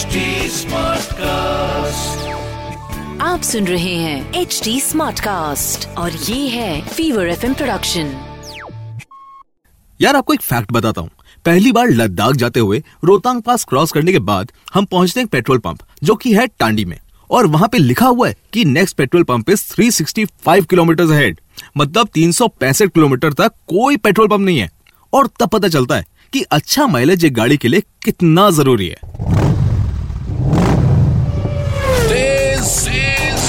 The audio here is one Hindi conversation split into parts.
HD Smartcast. आप सुन रहे हैं एच डी स्मार्ट कास्ट और ये है फीवर एफ़ प्रोडक्शन यार आपको एक फैक्ट बताता हूँ। पहली बार लद्दाख जाते हुए रोहतांग पास क्रॉस करने के बाद हम पहुँचते हैं पेट्रोल पंप जो कि है टांडी में। और वहाँ पे लिखा हुआ है कि next petrol pump is 365 kilometre head मतलब 365 किलोमीटर तक कोई पेट्रोल पंप नहीं है। और तब पता चलता है कि अच्छा माइलेज एक गाड़ी के लिए कितना ज़रूरी है। Is.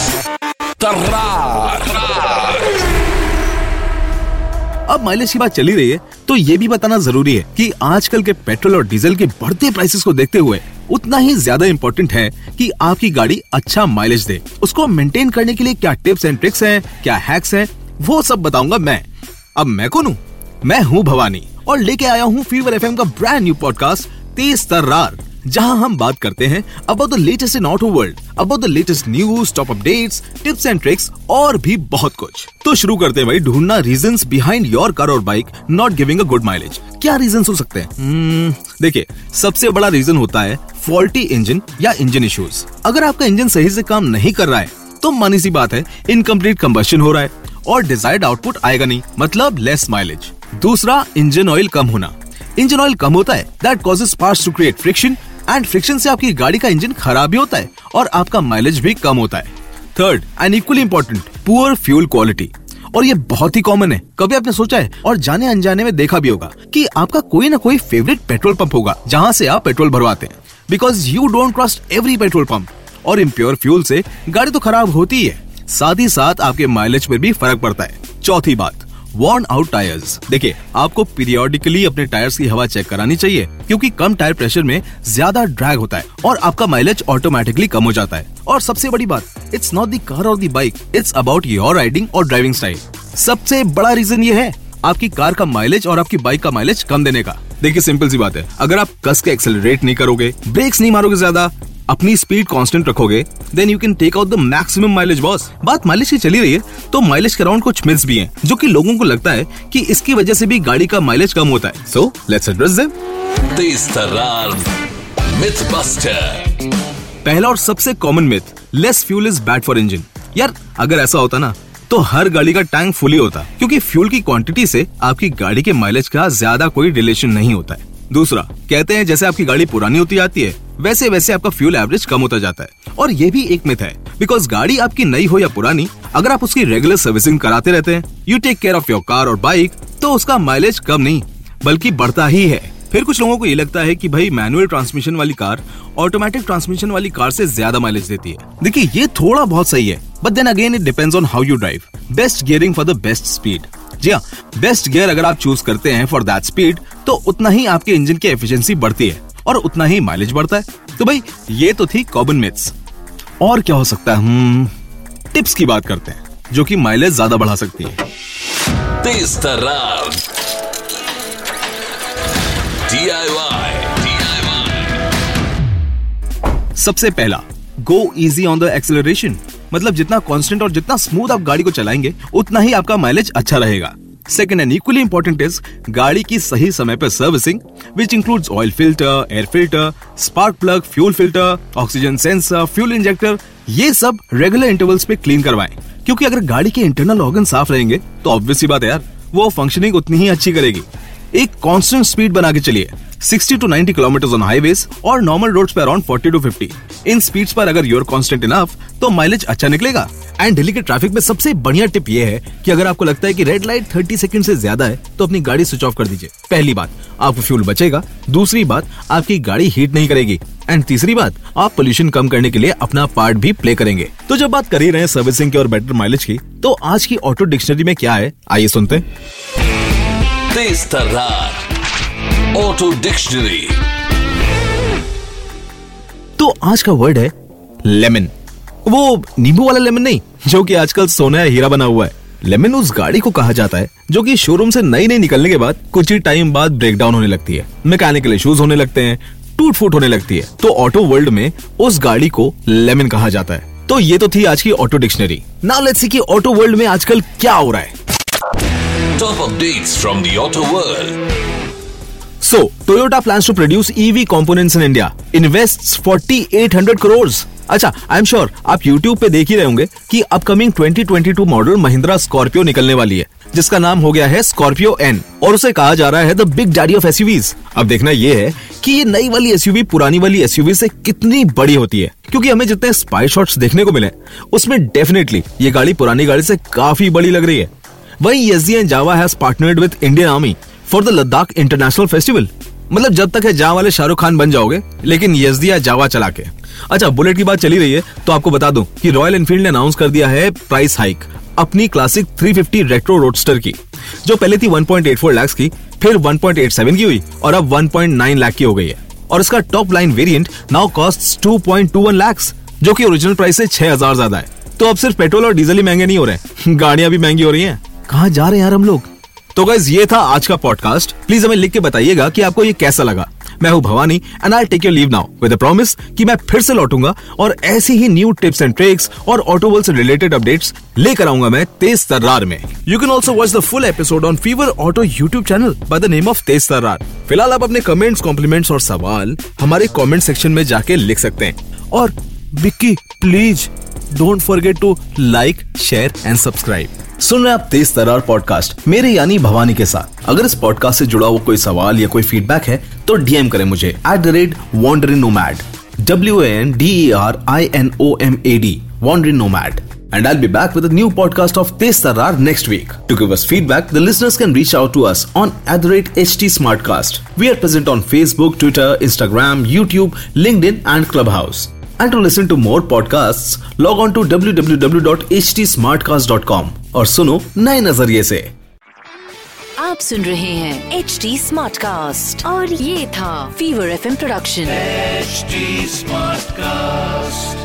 अब माइलेज की बात चली रही है तो ये भी बताना ज़रूरी है कि आजकल के पेट्रोल और डीजल के बढ़ते प्राइसेस को देखते हुए उतना ही ज़्यादा इम्पोर्टेंट है कि आपकी गाड़ी अच्छा माइलेज दे। उसको मेंटेन करने के लिए क्या टिप्स एंड ट्रिक्स हैं, क्या हैक्स हैं, वो सब बताऊँगा मैं। अब मैं कौन हूँ? मैं हूँ भवानी और लेके आया हूँ फीवर एफ़ का brand new podcast Tez Tarrar. जहाँ हम बात करते हैं about the latest in auto world about the latest news top updates tips and tricks और भी बहुत कुछ। तो शुरू करते हैं भाई ढूंढना रीजंस बिहाइंड योर कार और bike not giving a good mileage क्या रीजंस हो सकते हैं? Hmm, देखिए सबसे बड़ा रीजन होता है फॉल्टी इंजन या इंजन इश्यूज़ अगर आपका इंजन सही से काम नहीं कर रहा है तो मानी सी बात है इनकम्प्लीट कंबशन हो रहा है और डिजायर्ड आउटपुट आएगा नहीं मतलब लेस माइलेज दूसरा इंजन ऑयल कम होना। इंजन ऑयल कम होता है that causes parts to create friction and friction से आपकी गाड़ी का इंजन खराब भी होता है और आपका माइलेज भी कम होता है। Third and equally important poor fuel quality और ये बहुत ही कॉमन है। कभी आपने सोचा है और जाने अनजाने में देखा भी होगा कि आपका कोई ना कोई फेवरेट पेट्रोल पंप होगा, जहाँ से आप पेट्रोल भरवाते हैं। Because you don't trust every petrol pump और इम्प्योर फ्यूल से गाड़ी तो खराब होती है साथ ही साथ आपके माइलेज पर भी फ़र्क पड़ता है। चौथी बात वॉर्न आउट टायर्स देखिए, आपको पीरियोडिकली अपने टायर्स की हवा चेक करानी चाहिए, क्योंकि कम टायर प्रेशर में ज़्यादा ड्रैग होता है और आपका माइलेज ऑटोमेटिकली कम हो जाता है। और सबसे बड़ी बात इट्स नॉट दी कार और the bike it's about your riding और ड्राइविंग स्टाइल सबसे बड़ा रीजन ये है, आपकी कार का माइलेज और आपकी बाइक का माइलेज कम देने का। देखिए सिंपल सी बात है। अगर आप कस के एक्सेलरेट नहीं करोगे ब्रेक्स नहीं मारोगे ज़्यादा अपनी स्पीड कांस्टेंट रखोगे then you can take out the maximum mileage boss बात माइलेज की चली रही है तो माइलेज के अराउंड कुछ मिथ्स भी हैं जो कि लोगों को लगता है कि इसकी वजह से भी गाड़ी का माइलेज कम होता है so let's address them This Tarrar. Mythbuster. पहला और सबसे common myth less fuel is bad for engine यार अगर ऐसा होता ना तो हर गाड़ी का टैंक फुली होता क्योंकि फ्यूल की क्वांटिटी से आपकी गाड़ी के माइलेज का ज़्यादा कोई रिलेशन नहीं होता है दूसरा कहते हैं जैसे आपकी गाड़ी पुरानी होती जाती है वैसे वैसे आपका फ्यूल एवरेज कम होता जाता है। और ये भी एक मिथ है बिकॉज़ गाड़ी आपकी नई हो या पुरानी, अगर आप उसकी रेगुलर सर्विसिंग कराते रहते हैं you take care of your car और बाइक तो उसका माइलेज कम नहीं, बल्कि बढ़ता ही है। फिर कुछ लोगों को ये लगता है कि भाई मैनुअल ट्रांसमिशन वाली कार ऑटोमेटिक ट्रांसमिशन वाली कार से ज़्यादा माइलेज देती है। देखिए, ये थोड़ा बहुत सही है but then again it depends on how you drive best gearing for the best speed जी हाँ बेस्ट गियर अगर आप चूज़ करते हैं फॉर दैट स्पीड तो उतना ही आपके इंजन की एफिशिएंसी बढ़ती है। और उतना ही माइलेज बढ़ता है। तो भाई ये तो थी कॉबन मिथ्स और क्या हो सकता है? हम्म टिप्स की बात करते हैं जो कि माइलेज ज़्यादा बढ़ा सकती है. DIY. सबसे पहला go easy on the acceleration मतलब जितना कांस्टेंट और जितना स्मूथ आप गाड़ी को चलाएँगे उतना ही आपका माइलेज अच्छा रहेगा। Second and equally important is गाड़ी की सही समय पर servicing which includes oil filter air filter spark plug fuel filter oxygen sensor fuel injector ये सब रेगुलर इंटरवल्स पे क्लीन करवाएँ। क्योंकि अगर गाड़ी के इंटरनल ऑर्गन साफ़ रहेंगे तो ऑब्वियसली बात है यार, वो फंक्शनिंग उतनी ही अच्छी करेगी। एक कांस्टेंट स्पीड बना के चलिए। 60 टू 90 किलोमीटर ऑन हाईवेज और नॉर्मल रोड्स पे अराउंड 40 टू 50 इन स्पीड्स पर अगर यूर कांस्टेंट इनफ तो माइलेज अच्छा निकलेगा। एंड दिल्ली के ट्रैफ़िक में सबसे बढ़िया टिप ये है कि अगर आपको लगता है कि रेड लाइट 30 सेकंड से ज़्यादा है तो अपनी गाड़ी स्विच ऑफ़ कर दीजिए। पहली बात, आपको फ्यूल बचेगा। दूसरी बात, आपकी गाड़ी हीट नहीं करेगी। एंड तीसरी बात, आप पोल्यूशन कम करने के लिए अपना पार्ट भी प्ले करेंगे। तो जब बात कर ही रहे हैं सर्विसिंग की और बेटर माइलेज की तो आज की ऑटो डिक्शनरी में क्या है? आइए सुनते हैं। This डिक्शनरी तो आज का वर्ड है लेमन वो नींबू वाला लेमन नहीं जो कि आजकल सोना या हीरा बना हुआ है. लेमन उस गाड़ी को कहा जाता है जो कि शोरूम से नई नई निकलने के बाद कुछ ही टाइम बाद ब्रेक डाउन होने लगती है. मैकेनिकल इश्यूज़ होने लगते हैं टूट फूट होने लगती है. तो ऑटो वर्ल्ड में उस गाड़ी को लेमन कहा जाता है. तो ये तो थी आज की auto dictionary now let's see कि ऑटो वर्ल्ड में आजकल क्या हो रहा है. Top updates from the auto world. So, Toyota plans to produce EV components in India, invests 4,800 crores. अच्छा आई एम श्योर आप YouTube पे देख ही रहे होंगे कि अपकमिंग 2022 मॉडल महिंद्रा स्कॉर्पियो निकलने वाली है जिसका नाम हो गया है स्कॉर्पियो एन और उसे कहा जा रहा है the big daddy of SUVs अब देखना ये है कि ये नई वाली एसयूवी पुरानी वाली एसयूवी से कितनी बड़ी होती है क्योंकि हमें जितने स्पाई शॉट्स देखने को मिले उसमें डेफिनेटली ये गाड़ी पुरानी गाड़ी से काफ़ी बड़ी लग रही है। वही S Jawa has partnered with Indian army for the Ladakh international festival मतलब जब तक है जा वाले शाहरुख खान बन जाओगे, लेकिन यजदिया जावा चला के। अच्छा बुलेट की बात चली रही है तो आपको बता दूँ कि रॉयल एनफील्ड ने अनाउंस कर दिया है प्राइस हाइक अपनी क्लासिक 350 रेट्रो रोडस्टर की, जो पहले थी 1.84 लाख की, फिर 1.87 की हुई, और अब 1.9 लाख की हो गई है। और इसका top line variant now cost 2.21 lakh जो कि ओरिजिनल प्राइस से 6000 ज़्यादा है। तो अब सिर्फ़ पेट्रोल और डीजल ही महँगे नहीं हो रहे गाड़ियाँ भी महँगी हो रही हैं। कहाँ जा रहे हैं यार हम लोग? तो गाइज़ ये था आज का पॉडकास्ट प्लीज़ हमें लिख के बताइएगा कि आपको ये कैसा लगा. मैं हूँ Bhavani and I take your leave now with promise कि मैं फिर से लौटूँगा और ऐसी ही न्यू टिप्स एंड ट्रिक्स और ऑटोबल से रिलेटेड अपडेट्स लेकर आऊँगा मैं तेज तर्रार में. You can also watch the full episode on fever auto YouTube channel by the name of Tez Tarrar. फ़िलहाल आप अपने कमेंट्स कॉम्प्लीमेंट्स और सवाल हमारे कॉमेंट सेक्शन में जाके लिख सकते हैं. और Bikki please don't forget to like share and subscribe सुन रहे हैं आप तेज तरार पॉडकास्ट मेरे यानी भवानी के साथ। अगर इस पॉडकास्ट से जुड़ा हुआ कोई सवाल या कोई फीडबैक है तो डीएम करें मुझे at the rate wander in nomad W N D R I N O M A D wander in nomad and I be back with podcast of Tez Tarrar next week to give us feedback the listeners can reach out to us on at the rate H T smart cast we are present on Facebook Twitter Instagram YouTube LinkedIn and Clubhouse And to listen to more podcasts, log on to www.htsmartcast.com और सुनो नए नज़रिए से आप सुन रहे हैं एच डी स्मार्ट कास्ट और ये था fever F production H smart Smartcast.